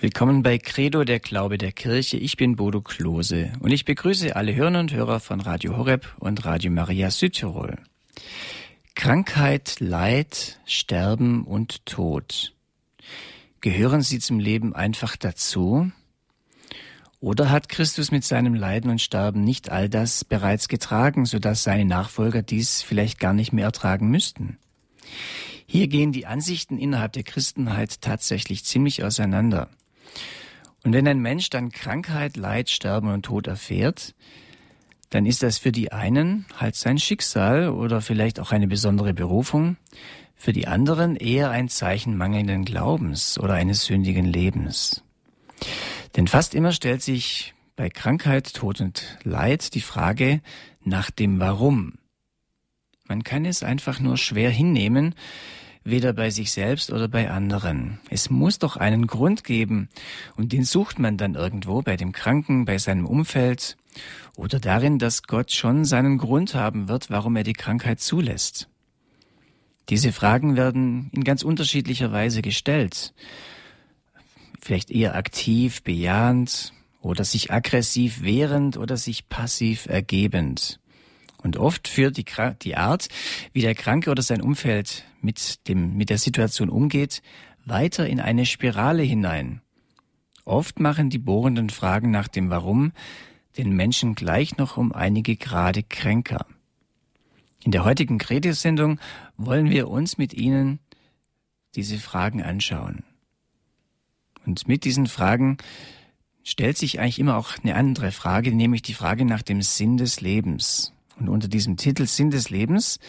Willkommen bei Credo, der Glaube der Kirche. Ich bin Bodo Klose und ich begrüße alle Hörner und Hörer von Radio Horeb und Radio Maria Südtirol. Krankheit, Leid, Sterben und Tod. Gehören sie zum Leben einfach dazu? Oder hat Christus mit seinem Leiden und Sterben nicht all das bereits getragen, sodass seine Nachfolger dies vielleicht gar nicht mehr ertragen müssten? Hier gehen die Ansichten innerhalb der Christenheit tatsächlich ziemlich auseinander. Und wenn ein Mensch dann Krankheit, Leid, Sterben und Tod erfährt, dann ist das für die einen halt sein Schicksal oder vielleicht auch eine besondere Berufung, für die anderen eher ein Zeichen mangelnden Glaubens oder eines sündigen Lebens. Denn fast immer stellt sich bei Krankheit, Tod und Leid die Frage nach dem Warum. Man kann es einfach nur schwer hinnehmen, weder bei sich selbst oder bei anderen. Es muss doch einen Grund geben, und den sucht man dann irgendwo bei dem Kranken, bei seinem Umfeld oder darin, dass Gott schon seinen Grund haben wird, warum er die Krankheit zulässt. Diese Fragen werden in ganz unterschiedlicher Weise gestellt. Vielleicht eher aktiv, bejahend oder sich aggressiv wehrend oder sich passiv ergebend. Und oft führt die, die Art, wie der Kranke oder sein Umfeld mit, dem, mit der Situation umgeht, weiter in eine Spirale hinein. Oft machen die bohrenden Fragen nach dem Warum den Menschen gleich noch um einige Grade kränker. In der heutigen Credo-Sendung wollen wir uns mit Ihnen diese Fragen anschauen. Und mit diesen Fragen stellt sich eigentlich immer auch eine andere Frage, nämlich die Frage nach dem Sinn des Lebens. Und unter diesem Titel Sinn des Lebens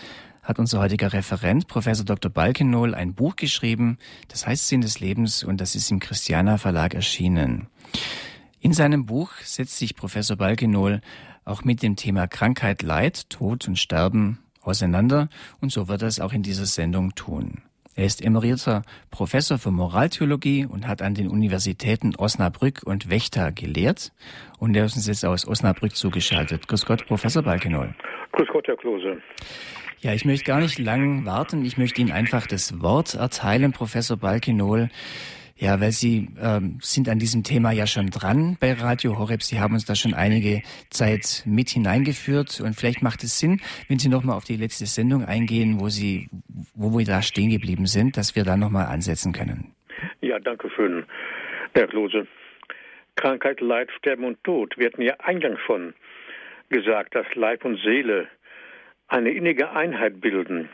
hat unser heutiger Referent, Professor Dr. Balkenohl, ein Buch geschrieben, das heißt Sinn des Lebens und das ist im Christiana Verlag erschienen. In seinem Buch setzt sich Professor Balkenohl auch mit dem Thema Krankheit, Leid, Tod und Sterben auseinander und so wird er es auch in dieser Sendung tun. Er ist emerierter Professor für Moraltheologie und hat an den Universitäten Osnabrück und Wächter gelehrt. Und er ist uns jetzt aus Osnabrück zugeschaltet. Grüß Gott, Professor Balkenoll. Grüß Gott, Herr Klose. Ja, ich möchte gar nicht lang warten. Ich möchte Ihnen einfach das Wort erteilen, Professor Balkenohl. Ja, weil Sie ähm, sind an diesem Thema ja schon dran bei Radio Horeb. Sie haben uns da schon einige Zeit mit hineingeführt und vielleicht macht es Sinn, wenn Sie nochmal auf die letzte Sendung eingehen, wo Sie, wo wir da stehen geblieben sind, dass wir da nochmal ansetzen können. Ja, danke schön, Herr Klose. Krankheit, Leid, Sterben und Tod. Wir hatten ja eingangs schon gesagt, dass Leib und Seele eine innige Einheit bilden.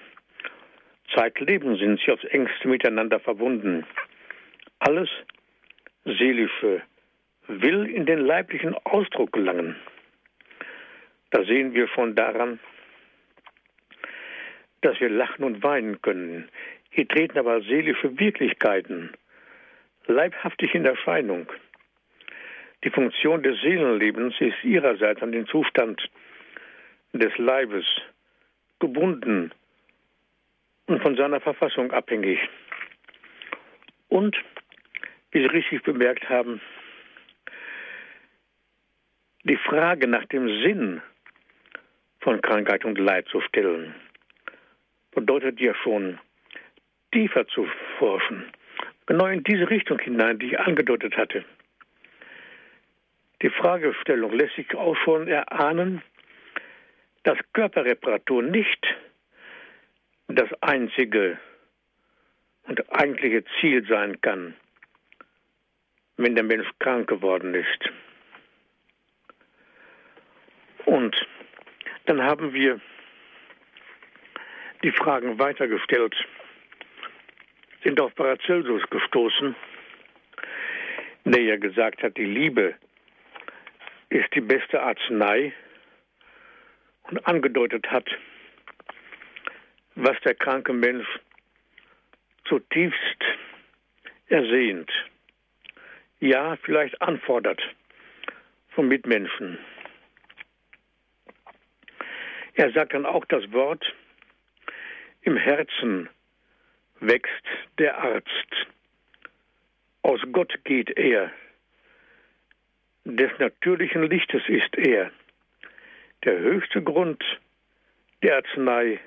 Zeitleben sind sie aufs engste miteinander verbunden. Alles Seelische will in den leiblichen Ausdruck gelangen. Da sehen wir schon daran, dass wir lachen und weinen können. Hier treten aber seelische Wirklichkeiten leibhaftig in Erscheinung. Die Funktion des Seelenlebens ist ihrerseits an den Zustand des Leibes gebunden und von seiner Verfassung abhängig. Und wie Sie richtig bemerkt haben, die Frage nach dem Sinn von Krankheit und Leid zu stellen, bedeutet ja schon, tiefer zu forschen. Genau in diese Richtung hinein, die ich angedeutet hatte. Die Fragestellung lässt sich auch schon erahnen, dass Körperreparatur nicht das einzige und eigentliche Ziel sein kann wenn der Mensch krank geworden ist. Und dann haben wir die Fragen weitergestellt, sind auf Paracelsus gestoßen, der ja gesagt hat, die Liebe ist die beste Arznei und angedeutet hat, was der kranke Mensch zutiefst ersehnt ja vielleicht anfordert von Mitmenschen. Er sagt dann auch das Wort, im Herzen wächst der Arzt. Aus Gott geht er. Des natürlichen Lichtes ist er. Der höchste Grund der Arznei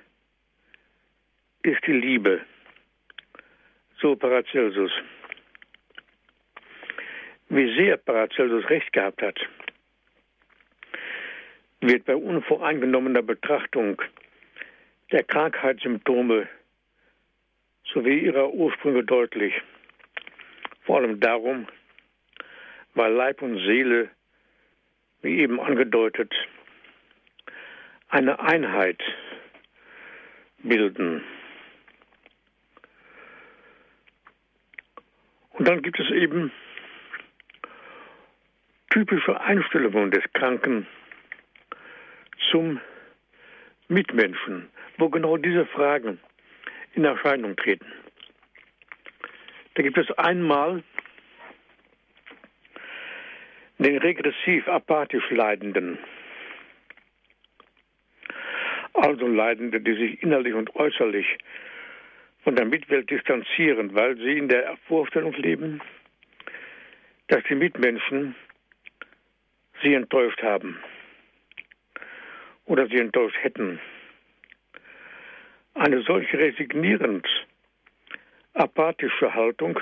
ist die Liebe. So Paracelsus. wie sehr Paracelsus recht gehabt hat, wird bei unvoreingenommener Betrachtung der Krankheitssymptome sowie ihrer Ursprünge deutlich. Vor allem darum, weil Leib und Seele, wie eben angedeutet, eine Einheit bilden. Und dann gibt es eben typische Einstellungen des Kranken zum Mitmenschen, wo genau diese Fragen in Erscheinung treten. Da gibt es einmal den regressiv apathisch Leidenden, also Leidende, die sich innerlich und äußerlich von der Mitwelt distanzieren, weil sie in der Vorstellung leben, dass die Mitmenschen sie enttäuscht haben oder sie enttäuscht hätten. Eine solche resignierend apathische Haltung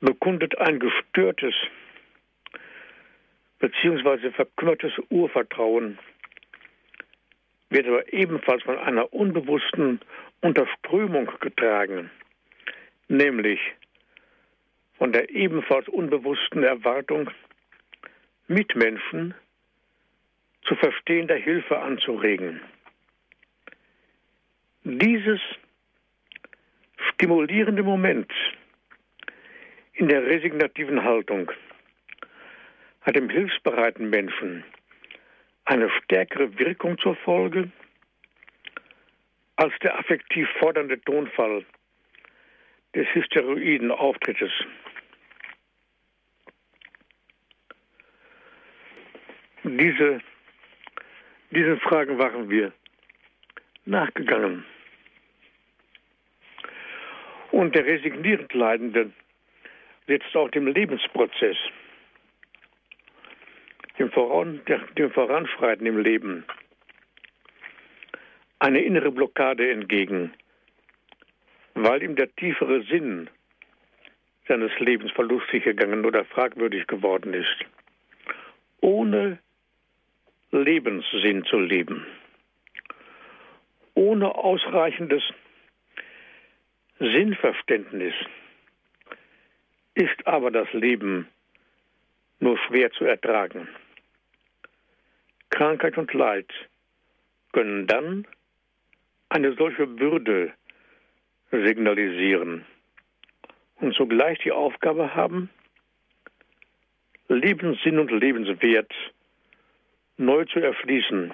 bekundet ein gestörtes bzw. verkümmertes Urvertrauen, wird aber ebenfalls von einer unbewussten Unterströmung getragen, nämlich von der ebenfalls unbewussten Erwartung, Mitmenschen zu verstehender Hilfe anzuregen. Dieses stimulierende Moment in der resignativen Haltung hat dem hilfsbereiten Menschen eine stärkere Wirkung zur Folge als der affektiv fordernde Tonfall des hysteroiden Auftrittes. Diese, diesen Fragen waren wir nachgegangen. Und der resignierend Leidende setzt auch dem Lebensprozess, dem, Voran, dem Voranschreiten im Leben, eine innere Blockade entgegen, weil ihm der tiefere Sinn seines Lebens verlustig gegangen oder fragwürdig geworden ist. Ohne Lebenssinn zu leben, ohne ausreichendes Sinnverständnis ist aber das Leben nur schwer zu ertragen. Krankheit und Leid können dann eine solche Bürde signalisieren und zugleich die Aufgabe haben, Lebenssinn und Lebenswert neu zu erschließen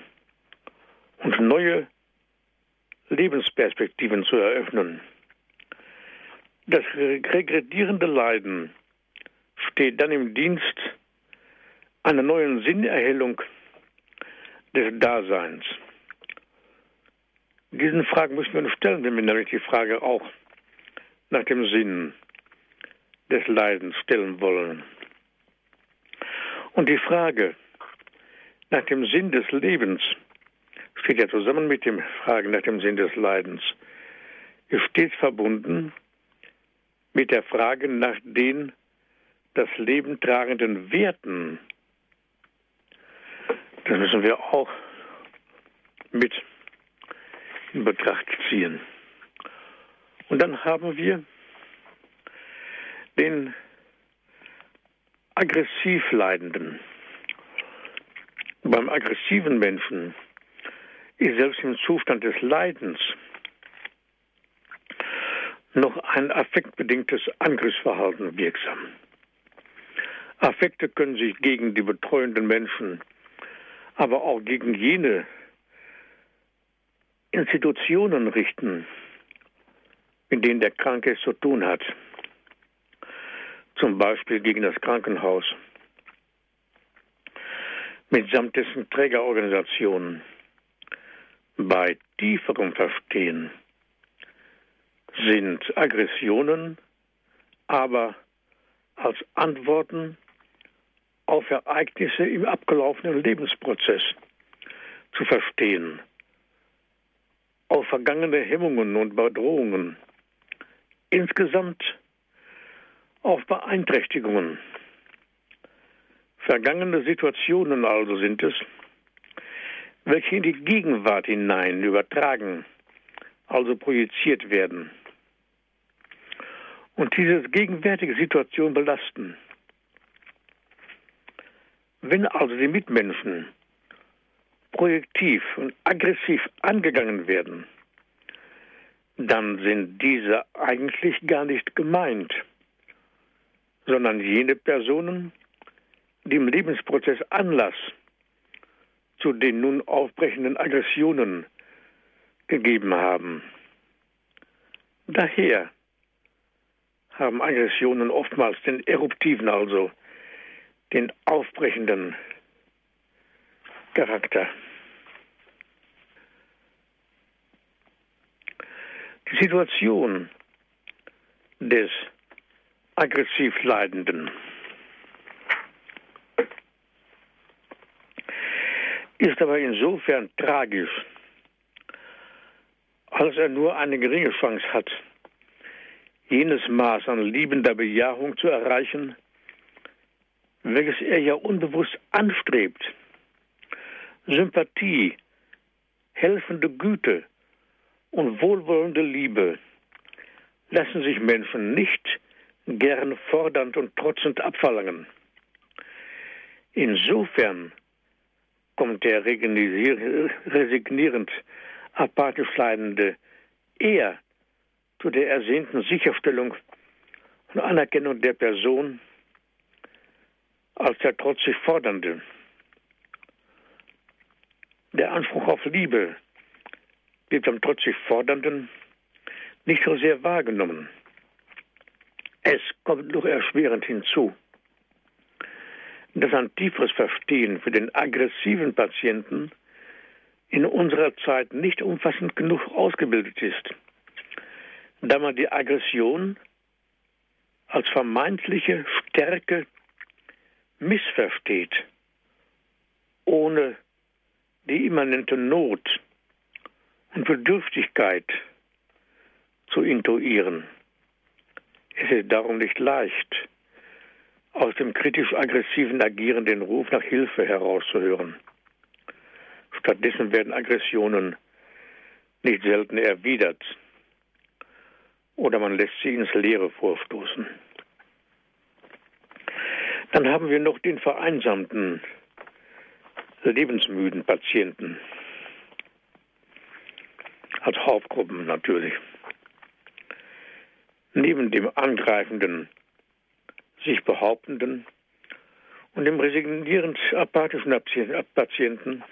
und neue Lebensperspektiven zu eröffnen. Das regredierende Leiden steht dann im Dienst einer neuen Sinnerhellung des Daseins. Diesen Fragen müssen wir uns stellen, wenn wir nämlich die Frage auch nach dem Sinn des Leidens stellen wollen. Und die Frage nach dem Sinn des Lebens steht ja zusammen mit den Fragen nach dem Sinn des Leidens, ist stets verbunden mit der Frage nach den das Leben tragenden Werten. Das müssen wir auch mit in Betracht ziehen. Und dann haben wir den aggressiv Leidenden. Beim aggressiven Menschen ist selbst im Zustand des Leidens noch ein affektbedingtes Angriffsverhalten wirksam. Affekte können sich gegen die betreuenden Menschen, aber auch gegen jene Institutionen richten, in denen der Kranke es zu tun hat. Zum Beispiel gegen das Krankenhaus, mitsamt dessen Trägerorganisationen. Bei tieferem Verstehen sind Aggressionen aber als Antworten auf Ereignisse im abgelaufenen Lebensprozess zu verstehen, auf vergangene Hemmungen und Bedrohungen, insgesamt auf Beeinträchtigungen. Vergangene Situationen also sind es, welche in die Gegenwart hinein übertragen, also projiziert werden und diese gegenwärtige Situation belasten. Wenn also die Mitmenschen projektiv und aggressiv angegangen werden, dann sind diese eigentlich gar nicht gemeint, sondern jene Personen, die im Lebensprozess Anlass zu den nun aufbrechenden Aggressionen gegeben haben. Daher haben Aggressionen oftmals den eruptiven, also den aufbrechenden Charakter. Die Situation des aggressiv Leidenden ist aber insofern tragisch, als er nur eine geringe Chance hat, jenes Maß an liebender Bejahung zu erreichen, welches er ja unbewusst anstrebt. Sympathie, helfende Güte und wohlwollende Liebe lassen sich Menschen nicht gern fordernd und trotzend abverlangen. Insofern kommt der resignierend apathisch Leidende eher zu der ersehnten Sicherstellung und Anerkennung der Person als der trotzig Fordernde. Der Anspruch auf Liebe wird am trotzig Fordernden nicht so sehr wahrgenommen. Es kommt nur erschwerend hinzu, dass ein tieferes Verstehen für den aggressiven Patienten in unserer Zeit nicht umfassend genug ausgebildet ist, da man die Aggression als vermeintliche Stärke missversteht, ohne die immanente Not und Bedürftigkeit zu intuieren. Es ist darum nicht leicht, aus dem kritisch-aggressiven Agieren den Ruf nach Hilfe herauszuhören. Stattdessen werden Aggressionen nicht selten erwidert oder man lässt sie ins Leere vorstoßen. Dann haben wir noch den vereinsamten, lebensmüden Patienten. Als Hauptgruppen natürlich. Neben dem angreifenden, sich behauptenden und dem resignierend apathischen Patienten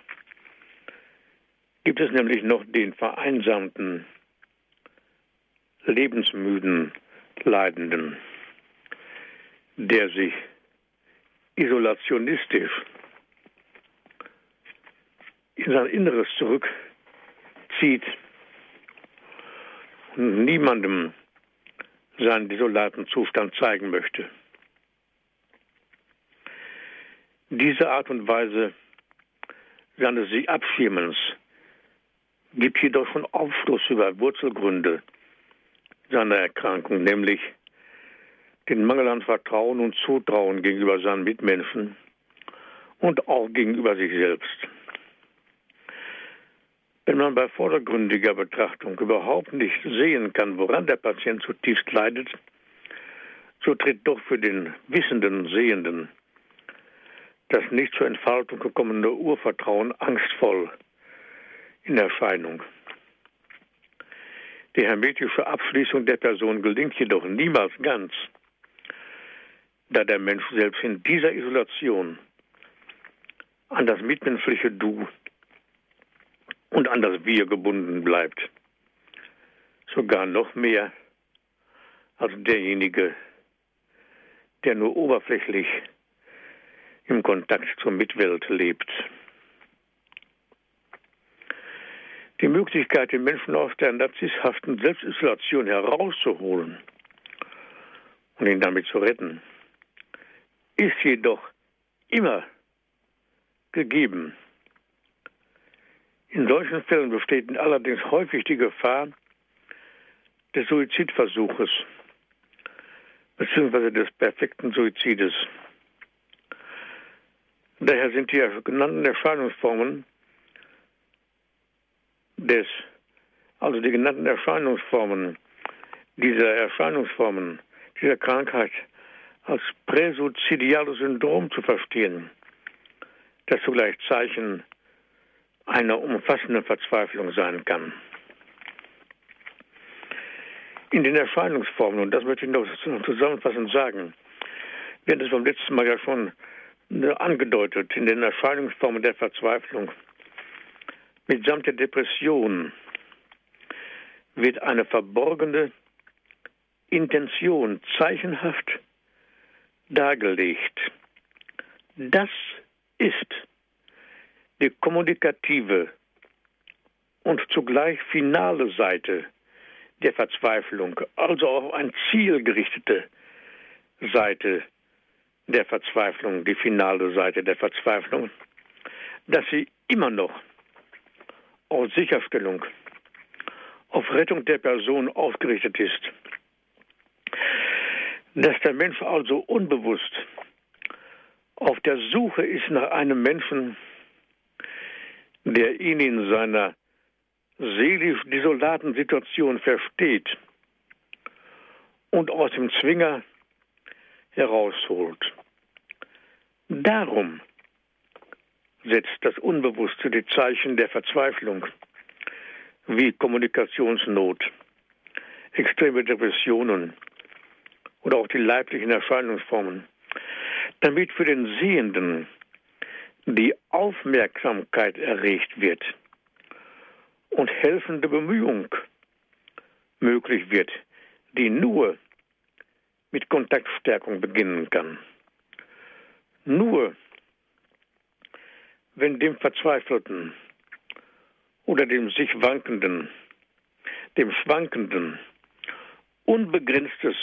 gibt es nämlich noch den vereinsamten, lebensmüden Leidenden, der sich isolationistisch in sein Inneres zurückzieht und niemandem seinen desolaten Zustand zeigen möchte. Diese Art und Weise seines sich Abschirmens gibt jedoch schon Aufschluss über Wurzelgründe seiner Erkrankung, nämlich den Mangel an Vertrauen und Zutrauen gegenüber seinen Mitmenschen und auch gegenüber sich selbst. Wenn man bei vordergründiger Betrachtung überhaupt nicht sehen kann, woran der Patient zutiefst leidet, so tritt doch für den wissenden Sehenden das nicht zur Entfaltung gekommene Urvertrauen angstvoll in Erscheinung. Die hermetische Abschließung der Person gelingt jedoch niemals ganz, da der Mensch selbst in dieser Isolation an das mitmenschliche Du und an das Wir gebunden bleibt. Sogar noch mehr als derjenige, der nur oberflächlich im Kontakt zur Mitwelt lebt. Die Möglichkeit, den Menschen aus der narzisshaften Selbstisolation herauszuholen und ihn damit zu retten, ist jedoch immer gegeben. In solchen Fällen besteht allerdings häufig die Gefahr des Suizidversuches, beziehungsweise des perfekten Suizides. Daher sind die genannten Erscheinungsformen des, also die genannten Erscheinungsformen dieser Erscheinungsformen, dieser Krankheit als präsuzidiales Syndrom zu verstehen, das zugleich Zeichen einer umfassenden Verzweiflung sein kann. In den Erscheinungsformen, und das möchte ich noch zusammenfassend sagen, wir haben das beim letzten Mal ja schon äh, angedeutet, in den Erscheinungsformen der Verzweiflung, mitsamt der Depression, wird eine verborgene Intention zeichenhaft dargelegt. Das ist die kommunikative und zugleich finale Seite der Verzweiflung, also auch eine zielgerichtete Seite der Verzweiflung, die finale Seite der Verzweiflung, dass sie immer noch auf Sicherstellung, auf Rettung der Person ausgerichtet ist. Dass der Mensch also unbewusst auf der Suche ist nach einem Menschen, der ihn in seiner seelisch desolaten Situation versteht und aus dem Zwinger herausholt. Darum setzt das Unbewusste die Zeichen der Verzweiflung wie Kommunikationsnot, extreme Depressionen oder auch die leiblichen Erscheinungsformen, damit für den Sehenden die Aufmerksamkeit erregt wird und helfende Bemühung möglich wird, die nur mit Kontaktstärkung beginnen kann. Nur wenn dem Verzweifelten oder dem sich Wankenden, dem Schwankenden unbegrenztes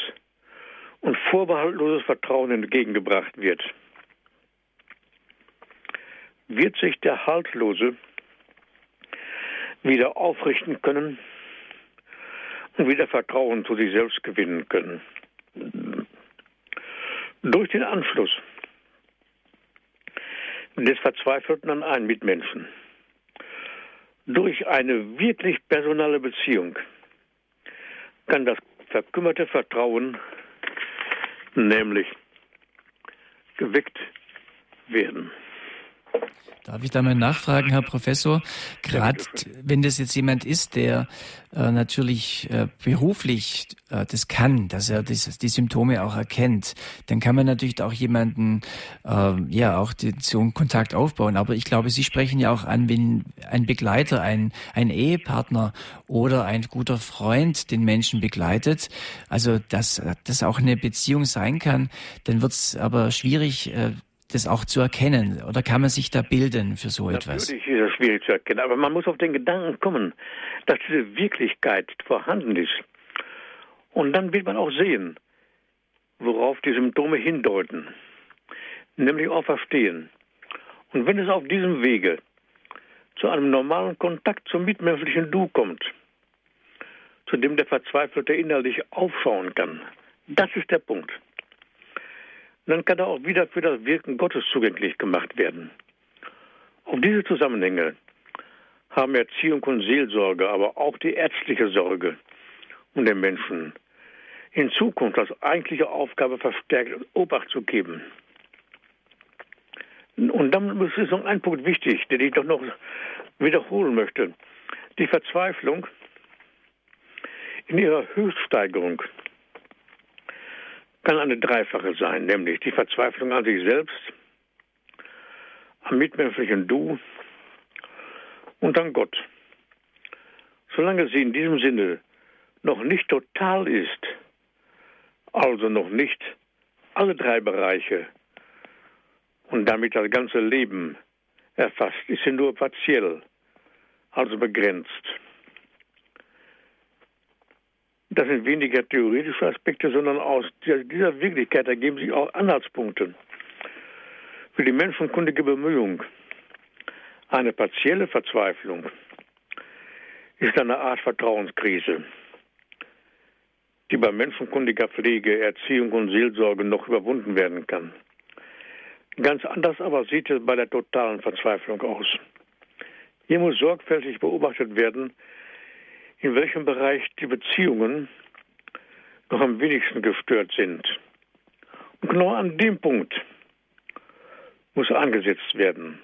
und vorbehaltloses Vertrauen entgegengebracht wird, wird sich der Haltlose wieder aufrichten können und wieder Vertrauen zu sich selbst gewinnen können. Durch den Anschluss des Verzweifelten an einen Mitmenschen, durch eine wirklich personale Beziehung kann das verkümmerte Vertrauen nämlich geweckt werden. Darf ich da mal nachfragen, Herr Professor? Gerade wenn das jetzt jemand ist, der äh, natürlich äh, beruflich äh, das kann, dass er das, die Symptome auch erkennt, dann kann man natürlich auch jemanden, äh, ja, auch die, so einen Kontakt aufbauen. Aber ich glaube, Sie sprechen ja auch an, wenn ein Begleiter, ein, ein Ehepartner oder ein guter Freund den Menschen begleitet, also dass das auch eine Beziehung sein kann, dann wird es aber schwierig, äh, das auch zu erkennen? Oder kann man sich da bilden für so etwas? Natürlich ist das schwierig zu erkennen, aber man muss auf den Gedanken kommen, dass diese Wirklichkeit vorhanden ist. Und dann wird man auch sehen, worauf die Symptome hindeuten, nämlich auch verstehen. Und wenn es auf diesem Wege zu einem normalen Kontakt zum mitmenschlichen Du kommt, zu dem der Verzweifelte innerlich aufschauen kann, das ist der Punkt dann kann er auch wieder für das Wirken Gottes zugänglich gemacht werden. Auf diese Zusammenhänge haben Erziehung und Seelsorge, aber auch die ärztliche Sorge um den Menschen in Zukunft als eigentliche Aufgabe verstärkt Obacht zu geben. Und dann ist noch ein Punkt wichtig, den ich doch noch wiederholen möchte. Die Verzweiflung in ihrer Höchststeigerung kann eine dreifache sein, nämlich die Verzweiflung an sich selbst, am mitmenschlichen Du und an Gott. Solange sie in diesem Sinne noch nicht total ist, also noch nicht alle drei Bereiche und damit das ganze Leben erfasst, ist sie nur partiell, also begrenzt. Das sind weniger theoretische Aspekte, sondern aus dieser Wirklichkeit ergeben sich auch Anhaltspunkte für die menschenkundige Bemühung. Eine partielle Verzweiflung ist eine Art Vertrauenskrise. die bei menschenkundiger Pflege, Erziehung und Seelsorge noch überwunden werden kann. Ganz anders aber sieht es bei der totalen Verzweiflung aus. Hier muss sorgfältig beobachtet werden, in welchem Bereich die Beziehungen noch am wenigsten gestört sind. Und genau an dem Punkt muss angesetzt werden,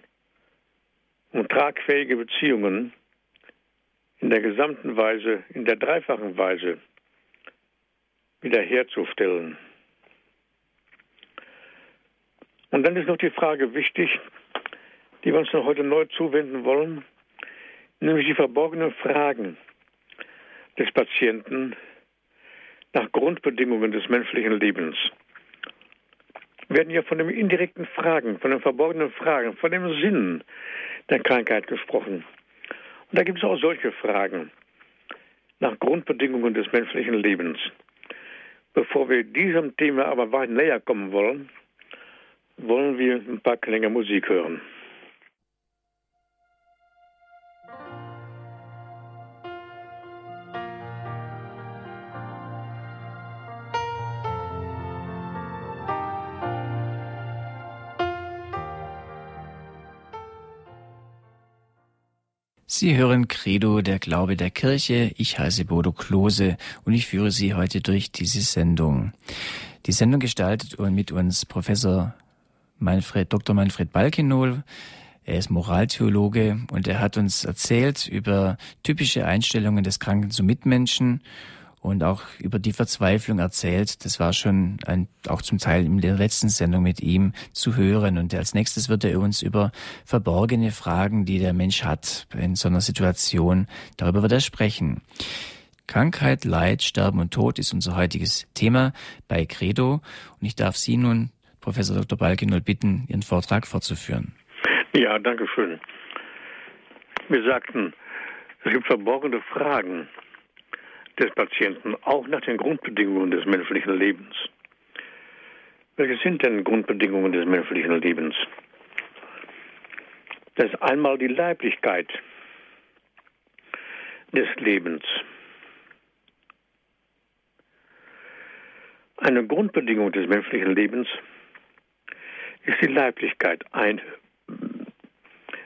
um tragfähige Beziehungen in der gesamten Weise, in der dreifachen Weise wiederherzustellen. Und dann ist noch die Frage wichtig, die wir uns noch heute neu zuwenden wollen, nämlich die verborgenen Fragen des Patienten nach Grundbedingungen des menschlichen Lebens. Wir werden ja von den indirekten Fragen, von den verborgenen Fragen, von dem Sinn der Krankheit gesprochen. Und da gibt es auch solche Fragen nach Grundbedingungen des menschlichen Lebens. Bevor wir diesem Thema aber weit näher kommen wollen, wollen wir ein paar Klänge Musik hören. Sie hören Credo, der Glaube der Kirche. Ich heiße Bodo Klose und ich führe Sie heute durch diese Sendung. Die Sendung gestaltet mit uns Professor Manfred, Dr. Manfred Balkenohl. Er ist Moraltheologe und er hat uns erzählt über typische Einstellungen des Kranken zu Mitmenschen und auch über die Verzweiflung erzählt. Das war schon ein, auch zum Teil in der letzten Sendung mit ihm zu hören. Und als nächstes wird er uns über verborgene Fragen, die der Mensch hat in so einer Situation, darüber wird er sprechen. Krankheit, Leid, Sterben und Tod ist unser heutiges Thema bei Credo. Und ich darf Sie nun, Professor Dr. Balkenoll, bitten, Ihren Vortrag fortzuführen. Ja, danke schön. Wir sagten, es gibt verborgene Fragen des Patienten, auch nach den Grundbedingungen des menschlichen Lebens. Welche sind denn Grundbedingungen des menschlichen Lebens? Das ist einmal die Leiblichkeit des Lebens. Eine Grundbedingung des menschlichen Lebens ist die Leiblichkeit, eine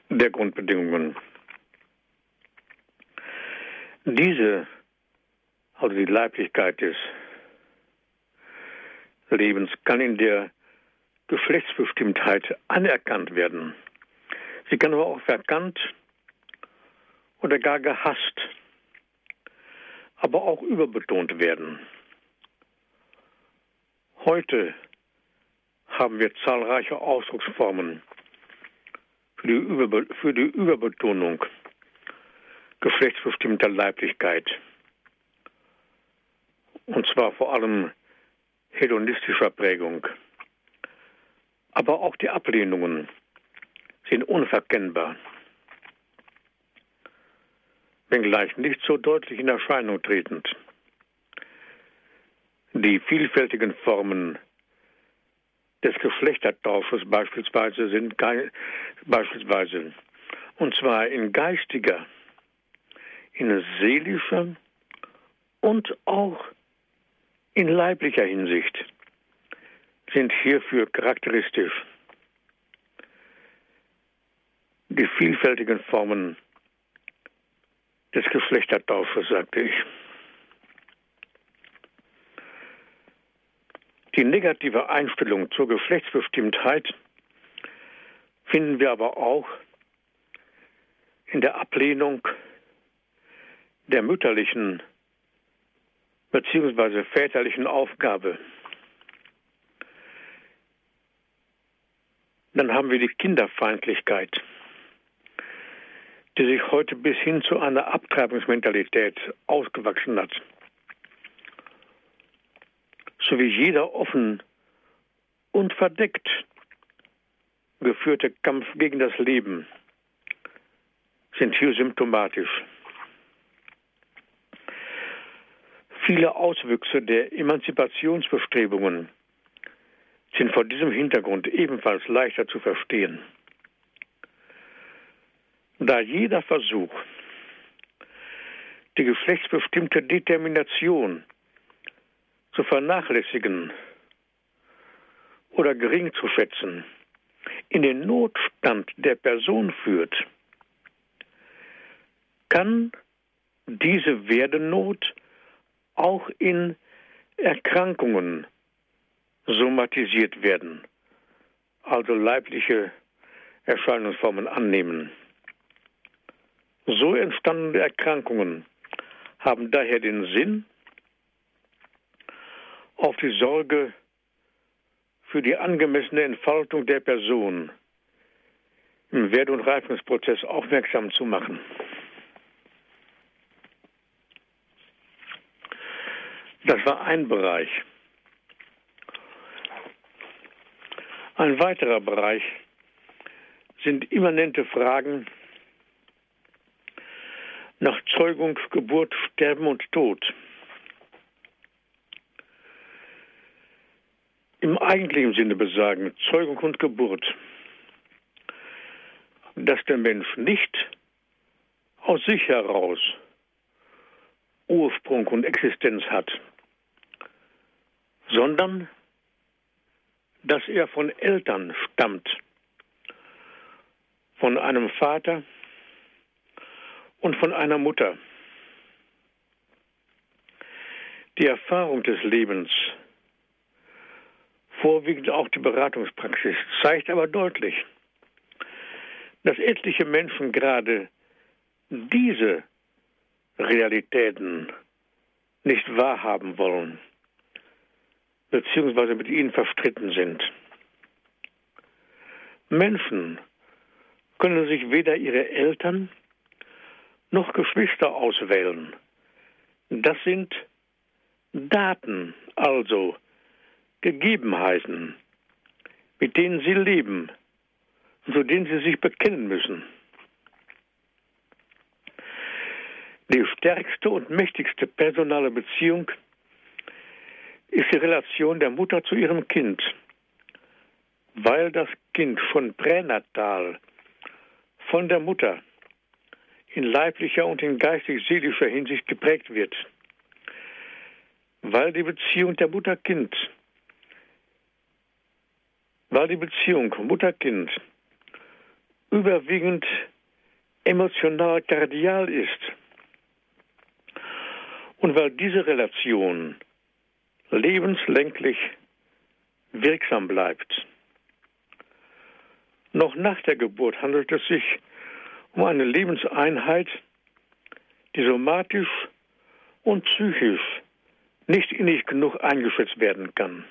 der Grundbedingungen. Diese also die Leiblichkeit des Lebens, kann in der Geschlechtsbestimmtheit anerkannt werden. Sie kann aber auch verkannt oder gar gehasst, aber auch überbetont werden. Heute haben wir zahlreiche Ausdrucksformen für die, Überbe für die Überbetonung geschlechtsbestimmter Leiblichkeit und zwar vor allem hedonistischer Prägung. Aber auch die Ablehnungen sind unverkennbar, wenngleich nicht so deutlich in Erscheinung tretend. Die vielfältigen Formen des Geschlechtertausches beispielsweise sind beispielsweise und zwar in geistiger, in seelischer und auch in leiblicher Hinsicht sind hierfür charakteristisch die vielfältigen Formen des Geschlechtertausches, sagte ich. Die negative Einstellung zur Geschlechtsbestimmtheit finden wir aber auch in der Ablehnung der mütterlichen beziehungsweise väterlichen Aufgabe. Dann haben wir die Kinderfeindlichkeit, die sich heute bis hin zu einer Abtreibungsmentalität ausgewachsen hat. So wie jeder offen und verdeckt geführte Kampf gegen das Leben sind hier symptomatisch. Viele Auswüchse der Emanzipationsbestrebungen sind vor diesem Hintergrund ebenfalls leichter zu verstehen. Da jeder Versuch, die geschlechtsbestimmte Determination zu vernachlässigen oder gering zu schätzen, in den Notstand der Person führt, kann diese Werdenot auch in Erkrankungen somatisiert werden, also leibliche Erscheinungsformen annehmen. So entstandene Erkrankungen haben daher den Sinn, auf die Sorge für die angemessene Entfaltung der Person im Wert- und Reifungsprozess aufmerksam zu machen. Das war ein Bereich. Ein weiterer Bereich sind immanente Fragen nach Zeugung, Geburt, Sterben und Tod. Im eigentlichen Sinne besagen Zeugung und Geburt, dass der Mensch nicht aus sich heraus Ursprung und Existenz hat, sondern dass er von Eltern stammt, von einem Vater und von einer Mutter. Die Erfahrung des Lebens, vorwiegend auch die Beratungspraxis, zeigt aber deutlich, dass etliche Menschen gerade diese Realitäten nicht wahrhaben wollen beziehungsweise mit ihnen verstritten sind. Menschen können sich weder ihre Eltern noch Geschwister auswählen. Das sind Daten, also Gegebenheiten, mit denen sie leben zu denen sie sich bekennen müssen. Die stärkste und mächtigste personale Beziehung ist die Relation der Mutter zu ihrem Kind, weil das Kind schon pränatal von der Mutter in leiblicher und in geistig-seelischer Hinsicht geprägt wird, weil die Beziehung der Mutter-Kind, weil die Beziehung Mutter-Kind überwiegend emotional kardial ist und weil diese Relation lebenslänglich wirksam bleibt. Noch nach der Geburt handelt es sich um eine Lebenseinheit, die somatisch und psychisch nicht innig genug eingeschätzt werden kann.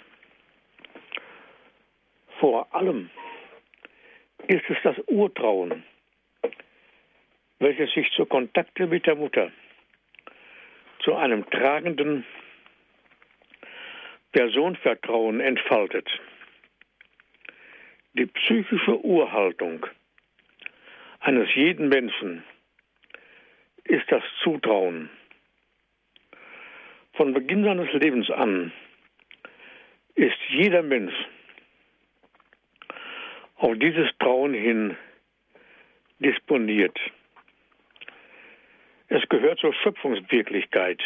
Vor allem ist es das Urtrauen, welches sich zur Kontakte mit der Mutter zu einem tragenden Personenvertrauen entfaltet. Die psychische Urhaltung eines jeden Menschen ist das Zutrauen. Von Beginn seines Lebens an ist jeder Mensch auf dieses Trauen hin disponiert. Es gehört zur Schöpfungswirklichkeit.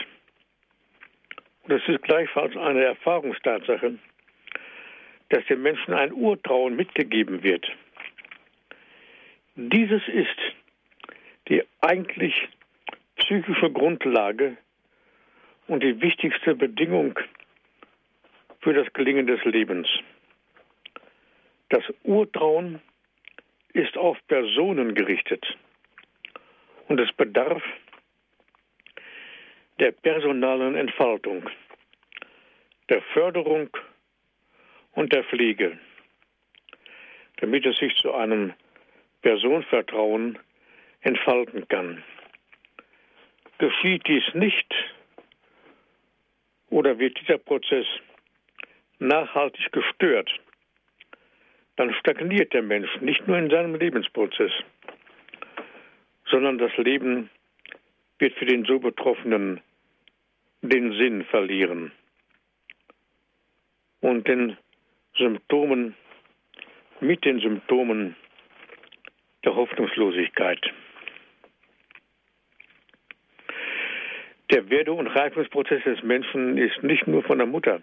Und es ist gleichfalls eine Erfahrungstatsache, dass dem Menschen ein Urtrauen mitgegeben wird. Dieses ist die eigentlich psychische Grundlage und die wichtigste Bedingung für das Gelingen des Lebens. Das Urtrauen ist auf Personen gerichtet und es bedarf der personalen Entfaltung, der Förderung und der Pflege, damit es sich zu einem Personenvertrauen entfalten kann. Geschieht dies nicht oder wird dieser Prozess nachhaltig gestört, dann stagniert der Mensch nicht nur in seinem Lebensprozess, sondern das Leben wird für den so Betroffenen den Sinn verlieren und den Symptomen, mit den Symptomen der Hoffnungslosigkeit. Der Werde- und Reifungsprozess des Menschen ist nicht nur von der Mutter,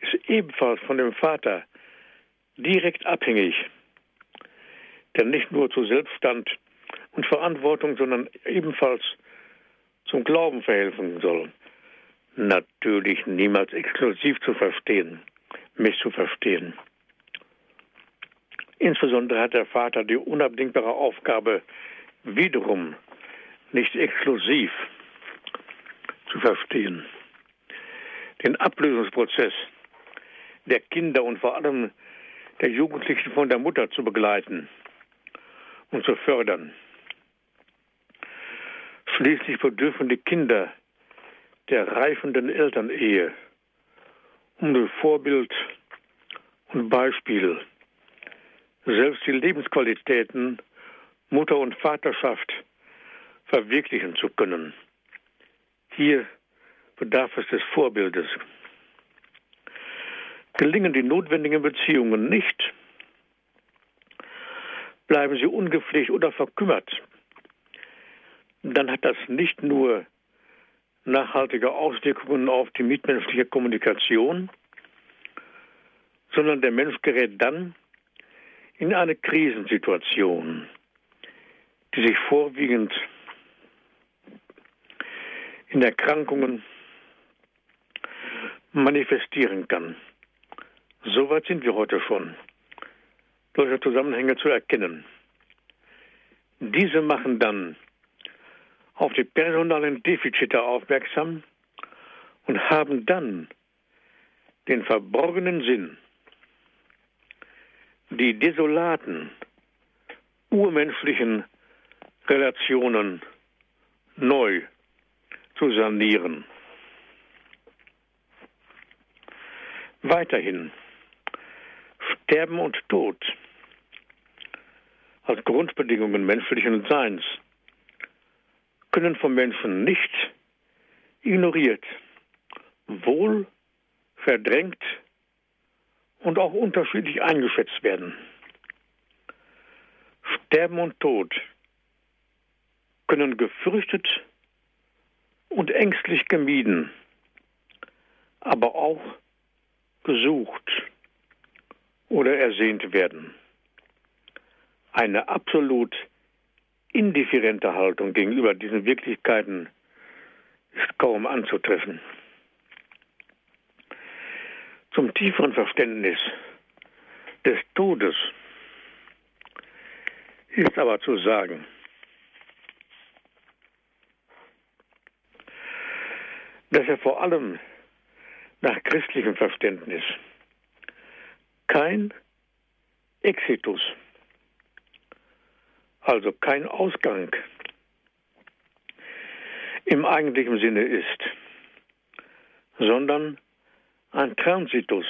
ist ebenfalls von dem Vater direkt abhängig, der nicht nur zu Selbststand und Verantwortung, sondern ebenfalls zum Glauben verhelfen soll. Natürlich niemals exklusiv zu verstehen, misszuverstehen. Insbesondere hat der Vater die unabdingbare Aufgabe, wiederum nicht exklusiv zu verstehen. Den Ablösungsprozess der Kinder und vor allem der Jugendlichen von der Mutter zu begleiten und zu fördern. Schließlich bedürfen die Kinder der reifenden Elternehe um das Vorbild und Beispiel selbst die Lebensqualitäten Mutter und Vaterschaft verwirklichen zu können. Hier bedarf es des Vorbildes. Gelingen die notwendigen Beziehungen nicht, bleiben sie ungepflegt oder verkümmert, dann hat das nicht nur nachhaltige Auswirkungen auf die mitmenschliche Kommunikation, sondern der Mensch gerät dann in eine Krisensituation, die sich vorwiegend in Erkrankungen manifestieren kann. Soweit sind wir heute schon, solche Zusammenhänge zu erkennen. Diese machen dann auf die personalen Defizite aufmerksam und haben dann den verborgenen Sinn, die desolaten, urmenschlichen Relationen neu zu sanieren. Weiterhin Sterben und Tod als Grundbedingungen menschlichen Seins können vom Menschen nicht ignoriert, wohl verdrängt und auch unterschiedlich eingeschätzt werden. Sterben und Tod können gefürchtet und ängstlich gemieden, aber auch gesucht oder ersehnt werden. Eine absolut indifferente Haltung gegenüber diesen Wirklichkeiten ist kaum anzutreffen. Zum tieferen Verständnis des Todes ist aber zu sagen, dass er vor allem nach christlichem Verständnis kein Exitus also kein Ausgang im eigentlichen Sinne ist, sondern ein Transitus,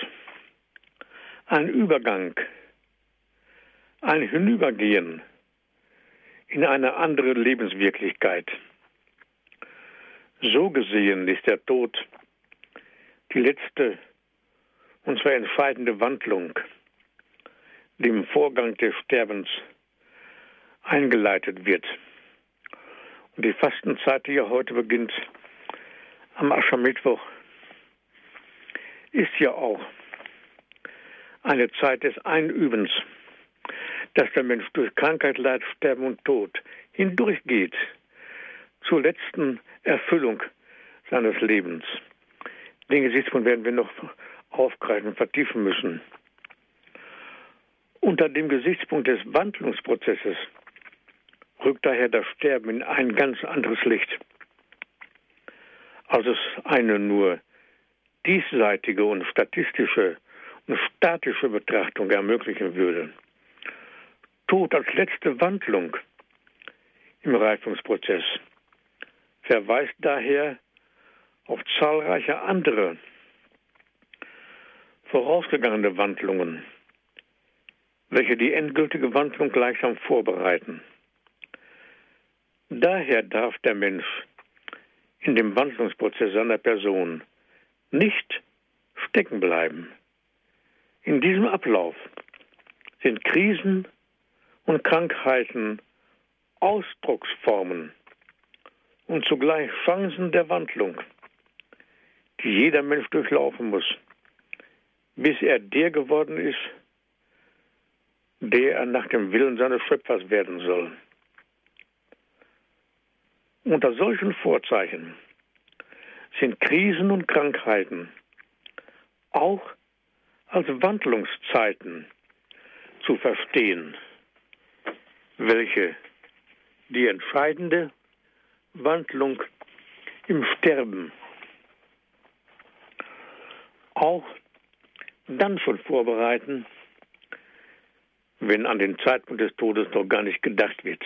ein Übergang, ein Hinübergehen in eine andere Lebenswirklichkeit. So gesehen ist der Tod die letzte und zwar entscheidende Wandlung, die im Vorgang des Sterbens eingeleitet wird. Und die Fastenzeit, die ja heute beginnt, am Aschermittwoch, ist ja auch eine Zeit des Einübens, dass der Mensch durch Krankheit, Leid, Sterben und Tod hindurchgeht zur letzten Erfüllung seines Lebens. Den Gesichtspunkt werden wir noch aufgreifen, vertiefen müssen. Unter dem Gesichtspunkt des Wandlungsprozesses rückt daher das Sterben in ein ganz anderes Licht, als es eine nur diesseitige und statistische und statische Betrachtung ermöglichen würde. Tod als letzte Wandlung im Reifungsprozess verweist daher auf zahlreiche andere vorausgegangene Wandlungen, welche die endgültige Wandlung gleichsam vorbereiten. Daher darf der Mensch in dem Wandlungsprozess seiner Person nicht stecken bleiben. In diesem Ablauf sind Krisen und Krankheiten Ausdrucksformen und zugleich Chancen der Wandlung, die jeder Mensch durchlaufen muss, bis er der geworden ist, der er nach dem Willen seines Schöpfers werden soll. Unter solchen Vorzeichen sind Krisen und Krankheiten auch als Wandlungszeiten zu verstehen, welche die entscheidende Wandlung im Sterben auch dann schon vorbereiten, wenn an den Zeitpunkt des Todes noch gar nicht gedacht wird.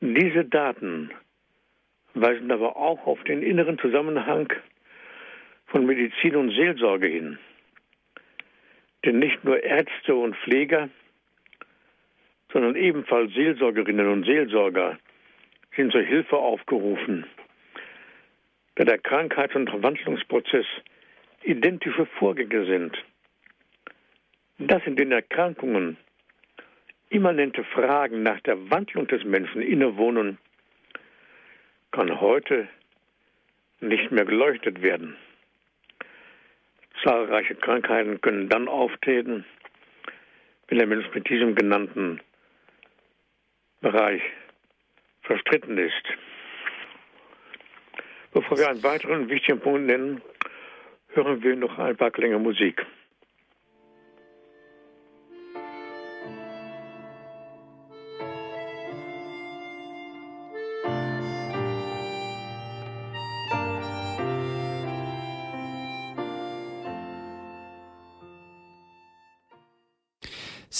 Diese Daten weisen aber auch auf den inneren Zusammenhang von Medizin und Seelsorge hin. Denn nicht nur Ärzte und Pfleger, sondern ebenfalls Seelsorgerinnen und Seelsorger sind zur Hilfe aufgerufen, da der Krankheits- und Verwandlungsprozess identische Vorgänge sind. Dass in den Erkrankungen immanente Fragen nach der Wandlung des Menschen innewohnen, kann heute nicht mehr geleuchtet werden. Zahlreiche Krankheiten können dann auftreten, wenn der Mensch mit diesem genannten Bereich verstritten ist. Bevor wir einen weiteren wichtigen Punkt nennen, hören wir noch ein paar Klänge Musik.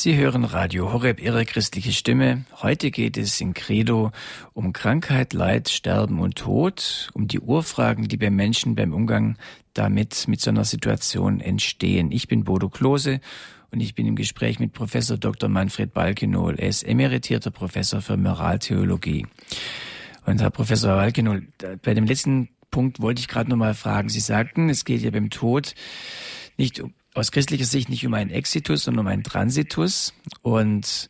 Sie hören Radio Horeb, Ihre christliche Stimme. Heute geht es in Credo um Krankheit, Leid, Sterben und Tod, um die Urfragen, die bei Menschen beim Umgang damit, mit so einer Situation entstehen. Ich bin Bodo Klose und ich bin im Gespräch mit Professor Dr. Manfred Balkenol. Er ist emeritierter Professor für Moraltheologie. Und Herr Professor Balkenol, bei dem letzten Punkt wollte ich gerade noch mal fragen. Sie sagten, es geht ja beim Tod nicht um aus christlicher Sicht nicht um einen Exitus, sondern um einen Transitus. Und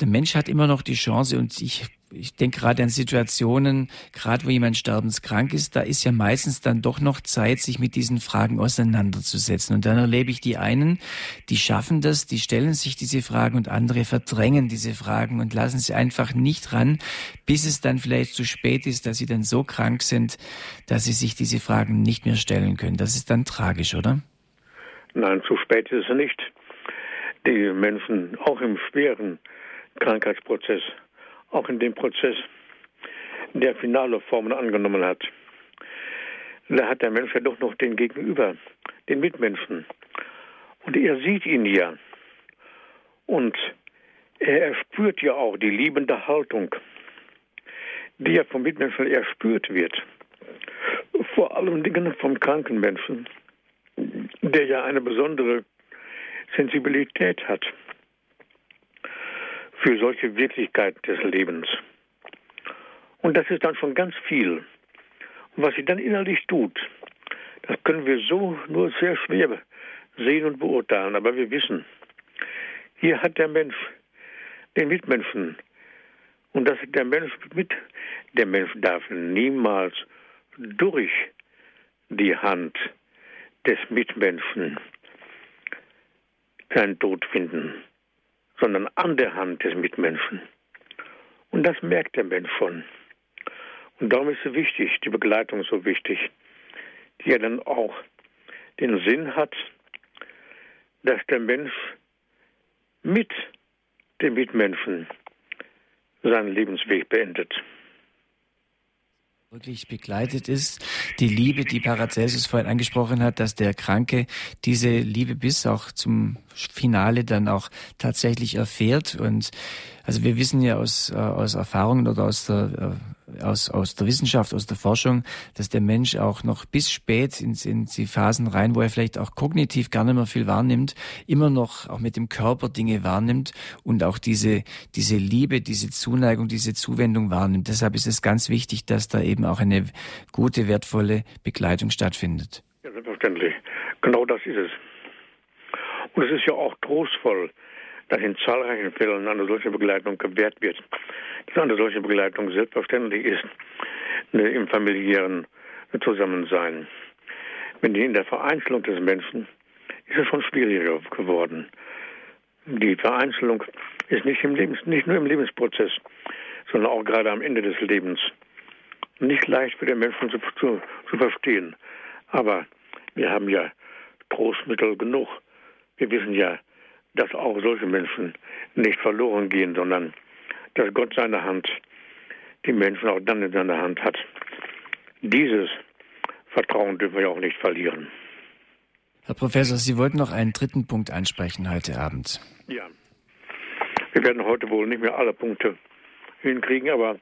der Mensch hat immer noch die Chance, und ich, ich denke gerade an Situationen, gerade wo jemand sterbenskrank ist, da ist ja meistens dann doch noch Zeit, sich mit diesen Fragen auseinanderzusetzen. Und dann erlebe ich die einen, die schaffen das, die stellen sich diese Fragen und andere verdrängen diese Fragen und lassen sie einfach nicht ran, bis es dann vielleicht zu spät ist, dass sie dann so krank sind, dass sie sich diese Fragen nicht mehr stellen können. Das ist dann tragisch, oder? Nein, zu spät ist es nicht. Die Menschen, auch im schweren Krankheitsprozess, auch in dem Prozess, der finale Formen angenommen hat, da hat der Mensch ja doch noch den Gegenüber, den Mitmenschen. Und er sieht ihn ja. Und er erspürt ja auch die liebende Haltung, die ja vom Mitmenschen erspürt wird. Vor allem Dingen vom kranken Menschen der ja eine besondere Sensibilität hat für solche Wirklichkeiten des Lebens. Und das ist dann schon ganz viel. Und was sie dann innerlich tut, das können wir so nur sehr schwer sehen und beurteilen. Aber wir wissen, hier hat der Mensch den Mitmenschen. Und das ist der Mensch mit. Der Mensch darf niemals durch die Hand des Mitmenschen keinen Tod finden, sondern an der Hand des Mitmenschen. Und das merkt der Mensch schon. Und darum ist es wichtig, die Begleitung so wichtig, die ja dann auch den Sinn hat, dass der Mensch mit dem Mitmenschen seinen Lebensweg beendet wirklich begleitet ist. Die Liebe, die Paracelsus vorhin angesprochen hat, dass der Kranke diese Liebe bis auch zum Finale dann auch tatsächlich erfährt. Und also wir wissen ja aus, äh, aus Erfahrungen oder aus der, äh, aus, aus der Wissenschaft, aus der Forschung, dass der Mensch auch noch bis spät in, in die Phasen rein, wo er vielleicht auch kognitiv gar nicht mehr viel wahrnimmt, immer noch auch mit dem Körper Dinge wahrnimmt und auch diese, diese Liebe, diese Zuneigung, diese Zuwendung wahrnimmt. Deshalb ist es ganz wichtig, dass da eben auch eine gute, wertvolle Begleitung stattfindet. Ja, selbstverständlich. Genau das ist es. Und es ist ja auch trostvoll, dass in zahlreichen Fällen eine solche Begleitung gewährt wird, dass eine solche Begleitung selbstverständlich ist ne, im familiären Zusammensein. Wenn die in der Vereinzelung des Menschen ist es schon schwieriger geworden. Die Vereinzelung ist nicht, im Lebens, nicht nur im Lebensprozess, sondern auch gerade am Ende des Lebens nicht leicht für den Menschen zu, zu, zu verstehen. Aber wir haben ja Trostmittel genug. Wir wissen ja, dass auch solche Menschen nicht verloren gehen, sondern dass Gott seine Hand, die Menschen auch dann in seiner Hand hat. Dieses Vertrauen dürfen wir auch nicht verlieren. Herr Professor, Sie wollten noch einen dritten Punkt ansprechen heute Abend. Ja. Wir werden heute wohl nicht mehr alle Punkte hinkriegen, aber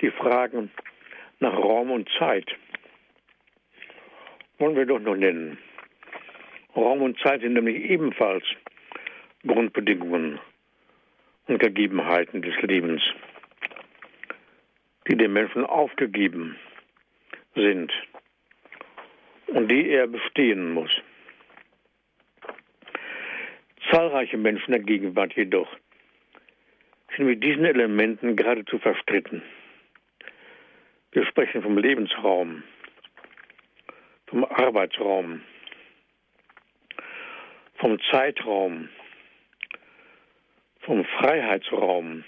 die Fragen nach Raum und Zeit wollen wir doch noch nennen. Raum und Zeit sind nämlich ebenfalls Grundbedingungen und Gegebenheiten des Lebens, die dem Menschen aufgegeben sind und die er bestehen muss. Zahlreiche Menschen der Gegenwart jedoch sind mit diesen Elementen geradezu verstritten. Wir sprechen vom Lebensraum, vom Arbeitsraum, vom Zeitraum, vom Freiheitsraum,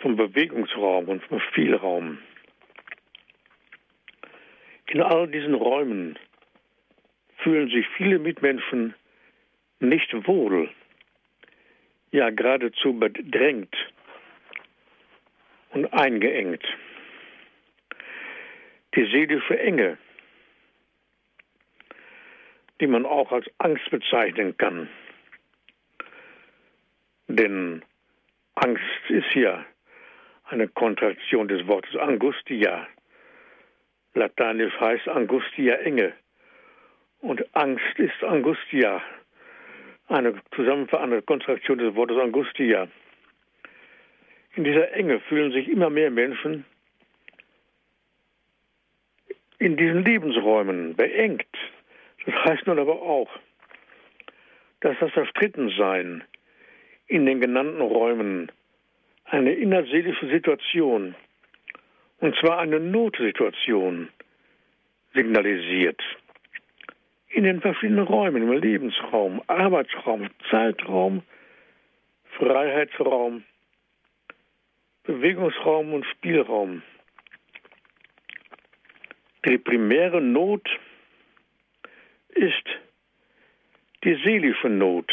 vom Bewegungsraum und vom Spielraum. In all diesen Räumen fühlen sich viele Mitmenschen nicht wohl, ja geradezu bedrängt und eingeengt. Die seelische Enge, die man auch als Angst bezeichnen kann. Denn Angst ist ja eine Kontraktion des Wortes Angustia. Lateinisch heißt Angustia Enge. Und Angst ist Angustia, eine zusammenfassende Kontraktion des Wortes Angustia. In dieser Enge fühlen sich immer mehr Menschen in diesen Lebensräumen beengt. Das heißt nun aber auch, dass das Verstrittensein in den genannten Räumen eine innerseelische Situation, und zwar eine Notsituation, signalisiert in den verschiedenen Räumen, im Lebensraum, Arbeitsraum, Zeitraum, Freiheitsraum, Bewegungsraum und Spielraum. Die primäre Not ist die seelische Not,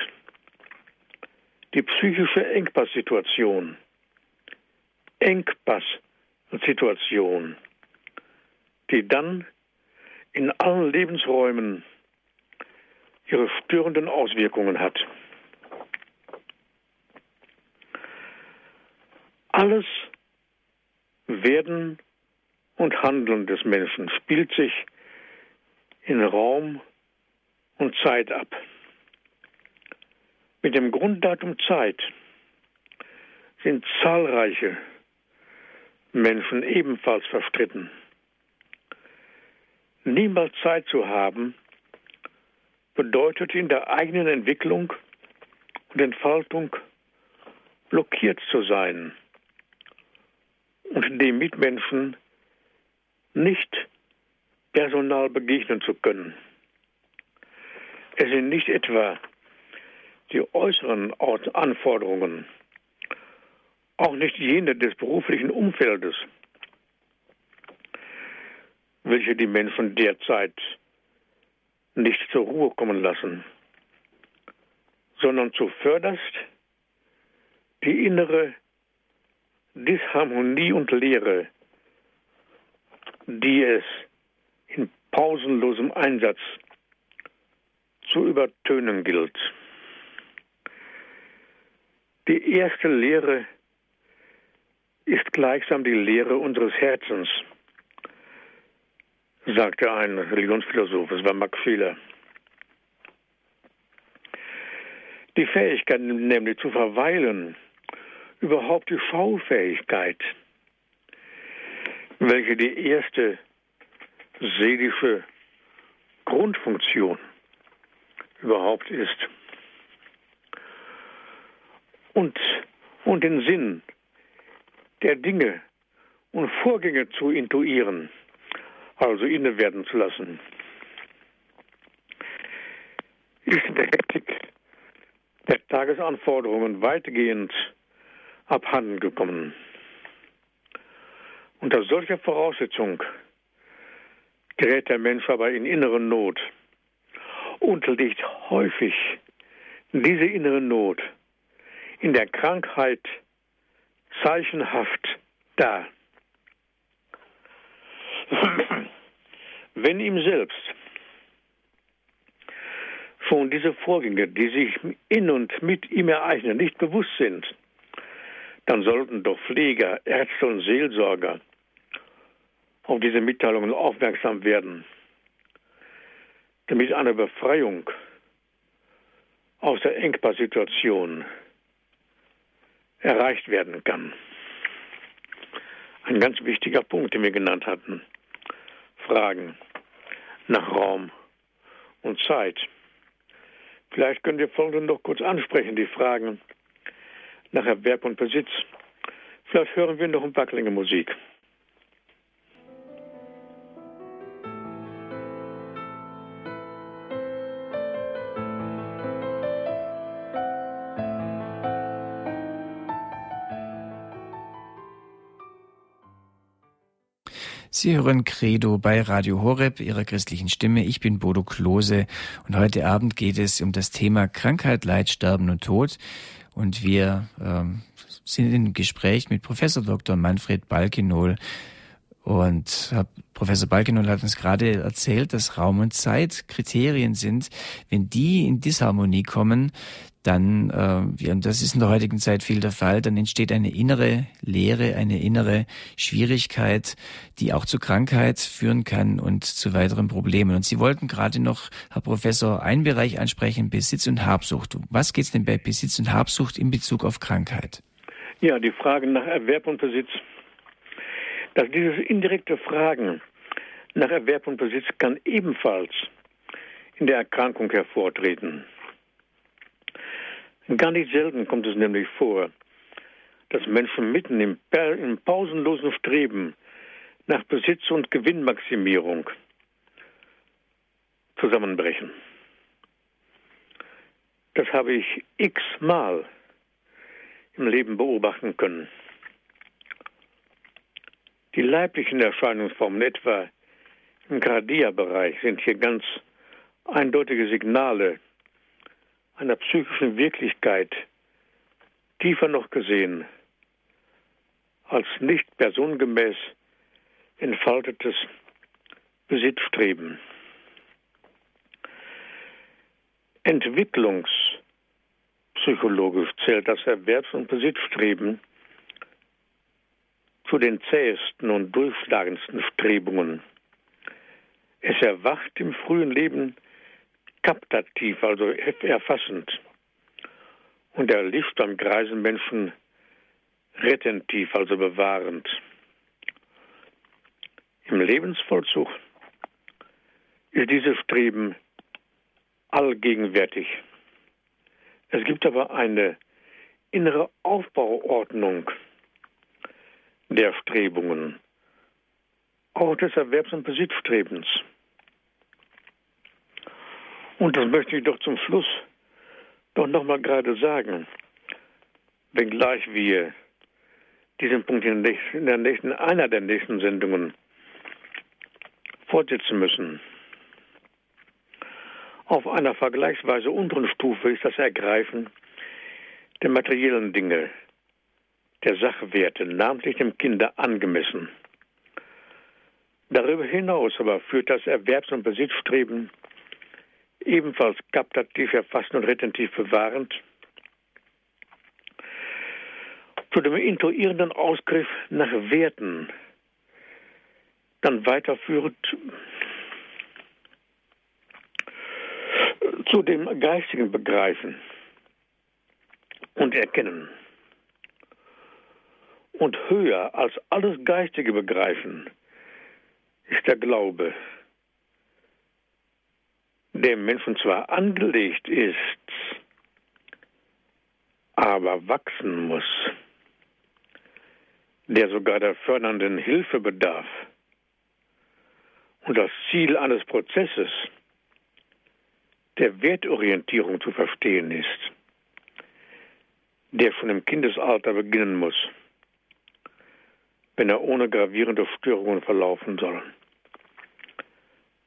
die psychische Engpasssituation. Engpasssituation, die dann in allen Lebensräumen ihre störenden Auswirkungen hat. Alles Werden und Handeln des Menschen spielt sich in Raum und Zeit ab. Mit dem Grunddatum Zeit sind zahlreiche Menschen ebenfalls verstritten. Niemals Zeit zu haben, bedeutet in der eigenen Entwicklung und Entfaltung blockiert zu sein und dem Mitmenschen nicht personal begegnen zu können. Es sind nicht etwa die äußeren Anforderungen, auch nicht jene des beruflichen Umfeldes, welche die Menschen derzeit nicht zur Ruhe kommen lassen, sondern zuvörderst die innere Disharmonie und Leere, die es in pausenlosem Einsatz zu übertönen gilt. Die erste Lehre ist gleichsam die Lehre unseres Herzens sagte ein Religionsphilosoph, es war Max Fehler. Die Fähigkeit nämlich zu verweilen, überhaupt die Schaufähigkeit, welche die erste seelische Grundfunktion überhaupt ist. Und, und den Sinn der Dinge und Vorgänge zu intuieren, also inne werden zu lassen. Ist der Hektik der Tagesanforderungen weitgehend abhanden gekommen. Unter solcher Voraussetzung gerät der Mensch aber in innere Not und liegt häufig diese innere Not in der Krankheit zeichenhaft da. Wenn ihm selbst schon diese Vorgänge, die sich in und mit ihm ereignen, nicht bewusst sind, dann sollten doch Pfleger, Ärzte und Seelsorger auf diese Mitteilungen aufmerksam werden, damit eine Befreiung aus der Engpass-Situation erreicht werden kann. Ein ganz wichtiger Punkt, den wir genannt hatten. Fragen nach Raum und Zeit. Vielleicht können wir folgende noch kurz ansprechen, die Fragen nach Erwerb und Besitz. Vielleicht hören wir noch ein paar Klänge Musik. Sie hören Credo bei Radio Horeb, Ihrer christlichen Stimme. Ich bin Bodo Klose und heute Abend geht es um das Thema Krankheit, Leid, Sterben und Tod. Und wir ähm, sind im Gespräch mit Professor Dr. Manfred Balkenol. Und Professor Balkenol hat uns gerade erzählt, dass Raum und Zeit Kriterien sind. Wenn die in Disharmonie kommen, dann, äh, und das ist in der heutigen Zeit viel der Fall, dann entsteht eine innere Leere, eine innere Schwierigkeit, die auch zu Krankheit führen kann und zu weiteren Problemen. Und Sie wollten gerade noch, Herr Professor, einen Bereich ansprechen, Besitz und Habsucht. Was geht es denn bei Besitz und Habsucht in Bezug auf Krankheit? Ja, die Frage nach Erwerb und Besitz. Dass dieses indirekte Fragen nach Erwerb und Besitz kann ebenfalls in der Erkrankung hervortreten. Gar nicht selten kommt es nämlich vor, dass Menschen mitten im, im pausenlosen Streben nach Besitz und Gewinnmaximierung zusammenbrechen. Das habe ich x-mal im Leben beobachten können. Die leiblichen Erscheinungsformen, etwa im Gradia-Bereich, sind hier ganz eindeutige Signale einer psychischen Wirklichkeit tiefer noch gesehen als nicht personengemäß entfaltetes Besitzstreben. Entwicklungspsychologisch zählt das Erwerbs- und Besitzstreben zu den zähesten und durchschlagendsten Strebungen. Es erwacht im frühen Leben kaptativ, also erfassend. Und er liegt am greisen Menschen retentiv, also bewahrend. Im Lebensvollzug ist dieses Streben allgegenwärtig. Es gibt aber eine innere Aufbauordnung der Strebungen, auch des Erwerbs- und Besitzstrebens. Und das möchte ich doch zum Schluss doch nochmal gerade sagen, wenngleich wir diesen Punkt in der, nächsten, in der nächsten, einer der nächsten Sendungen fortsetzen müssen. Auf einer vergleichsweise unteren Stufe ist das Ergreifen der materiellen Dinge, der Sachwerte, namentlich dem Kinder angemessen. Darüber hinaus aber führt das Erwerbs- und Besitzstreben ebenfalls kaptativ erfassend und retentiv bewahrend, zu dem intuierenden Ausgriff nach Werten, dann weiterführend zu dem geistigen Begreifen und Erkennen. Und höher als alles geistige Begreifen ist der Glaube, dem Menschen zwar angelegt ist, aber wachsen muss, der sogar der fördernden Hilfe bedarf. Und das Ziel eines Prozesses der Wertorientierung zu verstehen ist, der schon im Kindesalter beginnen muss, wenn er ohne gravierende Störungen verlaufen soll.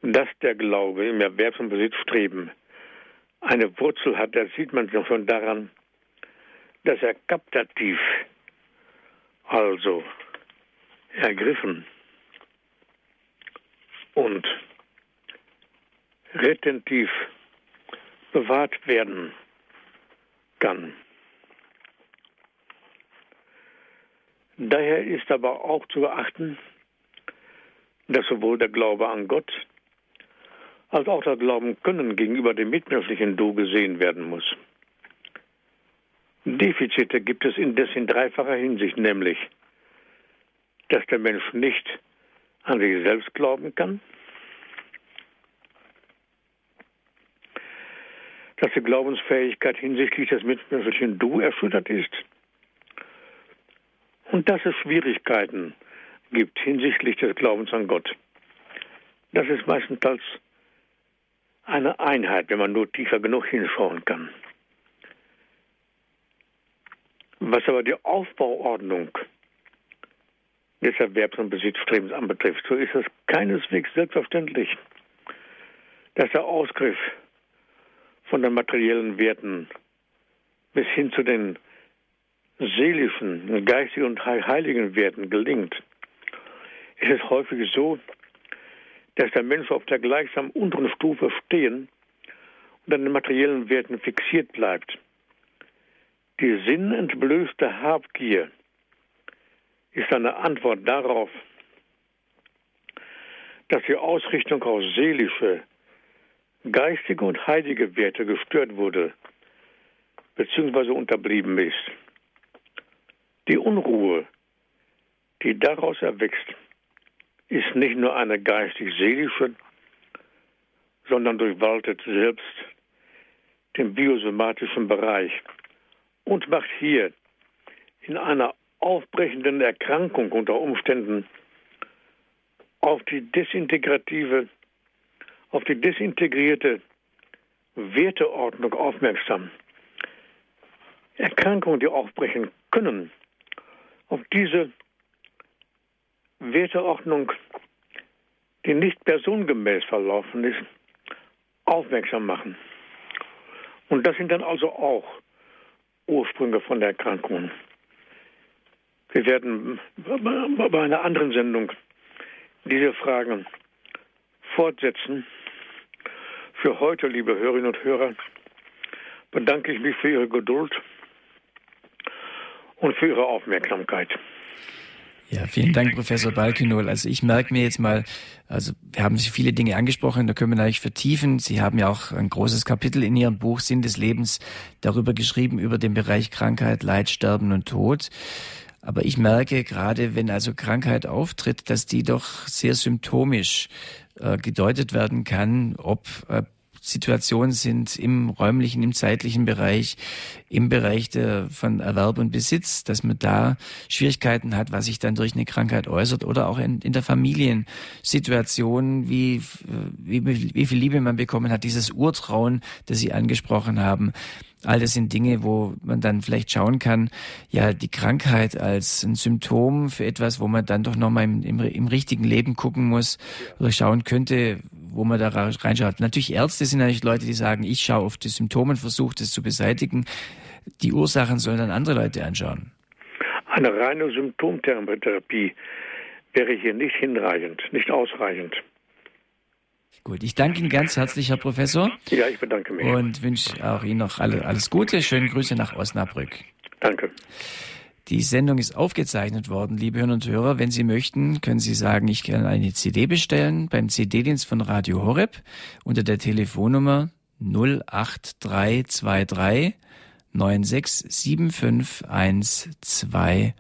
Dass der Glaube im Erwerbs- und Besitzstreben eine Wurzel hat, das sieht man schon daran, dass er kaptativ, also ergriffen und retentiv bewahrt werden kann. Daher ist aber auch zu beachten, dass sowohl der Glaube an Gott als auch das Glauben können gegenüber dem mitmenschlichen Du gesehen werden muss. Defizite gibt es indes in dreifacher Hinsicht, nämlich, dass der Mensch nicht an sich selbst glauben kann, dass die Glaubensfähigkeit hinsichtlich des mitmenschlichen Du erschüttert ist und dass es Schwierigkeiten gibt hinsichtlich des Glaubens an Gott. Das ist meistens eine Einheit, wenn man nur tiefer genug hinschauen kann. Was aber die Aufbauordnung des Erwerbs- und Besitzstrebens anbetrifft, so ist es keineswegs selbstverständlich, dass der Ausgriff von den materiellen Werten bis hin zu den seelischen, geistigen und heiligen Werten gelingt. Es ist häufig so, dass der Mensch auf der gleichsam unteren Stufe stehen und an den materiellen Werten fixiert bleibt. Die sinnentblößte Habgier ist eine Antwort darauf, dass die Ausrichtung auf seelische, geistige und heilige Werte gestört wurde bzw. unterblieben ist. Die Unruhe, die daraus erwächst, ist nicht nur eine geistig-seelische, sondern durchwaltet selbst den biosomatischen Bereich und macht hier in einer aufbrechenden Erkrankung unter Umständen auf die desintegrative, auf die desintegrierte Werteordnung aufmerksam. Erkrankungen, die aufbrechen können, auf diese Werteordnung, die nicht personengemäß verlaufen ist, aufmerksam machen. Und das sind dann also auch Ursprünge von der Erkrankung. Wir werden bei einer anderen Sendung diese Fragen fortsetzen. Für heute, liebe Hörerinnen und Hörer, bedanke ich mich für Ihre Geduld und für Ihre Aufmerksamkeit. Ja, vielen Dank, Professor Balkenol. Also ich merke mir jetzt mal, also wir haben Sie viele Dinge angesprochen, da können wir natürlich vertiefen. Sie haben ja auch ein großes Kapitel in Ihrem Buch Sinn des Lebens darüber geschrieben, über den Bereich Krankheit, Leid, Sterben und Tod. Aber ich merke gerade, wenn also Krankheit auftritt, dass die doch sehr symptomisch äh, gedeutet werden kann, ob äh, Situationen sind im räumlichen, im zeitlichen Bereich, im Bereich der, von Erwerb und Besitz, dass man da Schwierigkeiten hat, was sich dann durch eine Krankheit äußert oder auch in, in der Familiensituation, wie, wie, wie viel Liebe man bekommen hat, dieses Urtrauen, das Sie angesprochen haben. All das sind Dinge, wo man dann vielleicht schauen kann, ja, die Krankheit als ein Symptom für etwas, wo man dann doch nochmal im, im, im richtigen Leben gucken muss oder schauen könnte, wo man da reinschaut. Natürlich Ärzte sind natürlich Leute, die sagen, ich schaue auf die Symptome und versuche das zu beseitigen. Die Ursachen sollen dann andere Leute anschauen. Eine reine Symptomtherapie wäre hier nicht hinreichend, nicht ausreichend. Gut, ich danke Ihnen ganz herzlich, Herr Professor. Ja, ich bedanke mich. Und wünsche auch Ihnen noch alle, alles Gute. Schöne Grüße nach Osnabrück. Danke. Die Sendung ist aufgezeichnet worden, liebe Hörer und Hörer. Wenn Sie möchten, können Sie sagen, ich kann eine CD bestellen beim CD-Dienst von Radio Horeb unter der Telefonnummer 08323 9675120.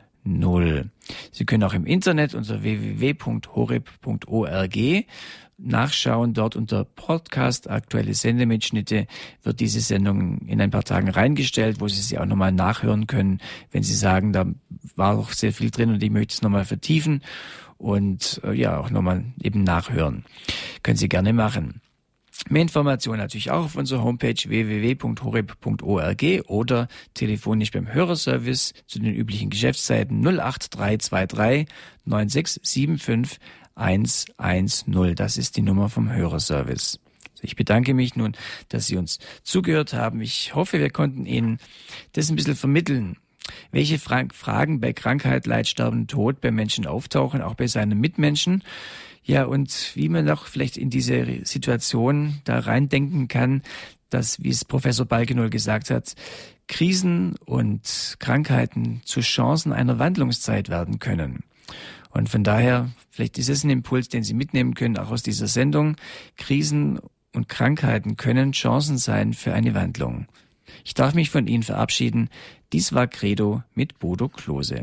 Sie können auch im Internet unter www.horeb.org nachschauen. Dort unter Podcast, aktuelle Sendemitschnitte, wird diese Sendung in ein paar Tagen reingestellt, wo Sie sie auch nochmal nachhören können, wenn Sie sagen, da war auch sehr viel drin und ich möchte es nochmal vertiefen und äh, ja, auch nochmal eben nachhören. Können Sie gerne machen. Mehr Informationen natürlich auch auf unserer Homepage www.horeb.org oder telefonisch beim Hörerservice zu den üblichen Geschäftszeiten 08323 9675 110. Das ist die Nummer vom Hörerservice. Ich bedanke mich nun, dass Sie uns zugehört haben. Ich hoffe, wir konnten Ihnen das ein bisschen vermitteln, welche Fragen bei Krankheit, Leid, Sterben, Tod bei Menschen auftauchen, auch bei seinen Mitmenschen. Ja, und wie man noch vielleicht in diese Situation da reindenken kann, dass, wie es Professor Balkenol gesagt hat, Krisen und Krankheiten zu Chancen einer Wandlungszeit werden können. Und von daher, vielleicht ist es ein Impuls, den Sie mitnehmen können, auch aus dieser Sendung. Krisen und Krankheiten können Chancen sein für eine Wandlung. Ich darf mich von Ihnen verabschieden. Dies war Credo mit Bodo Klose.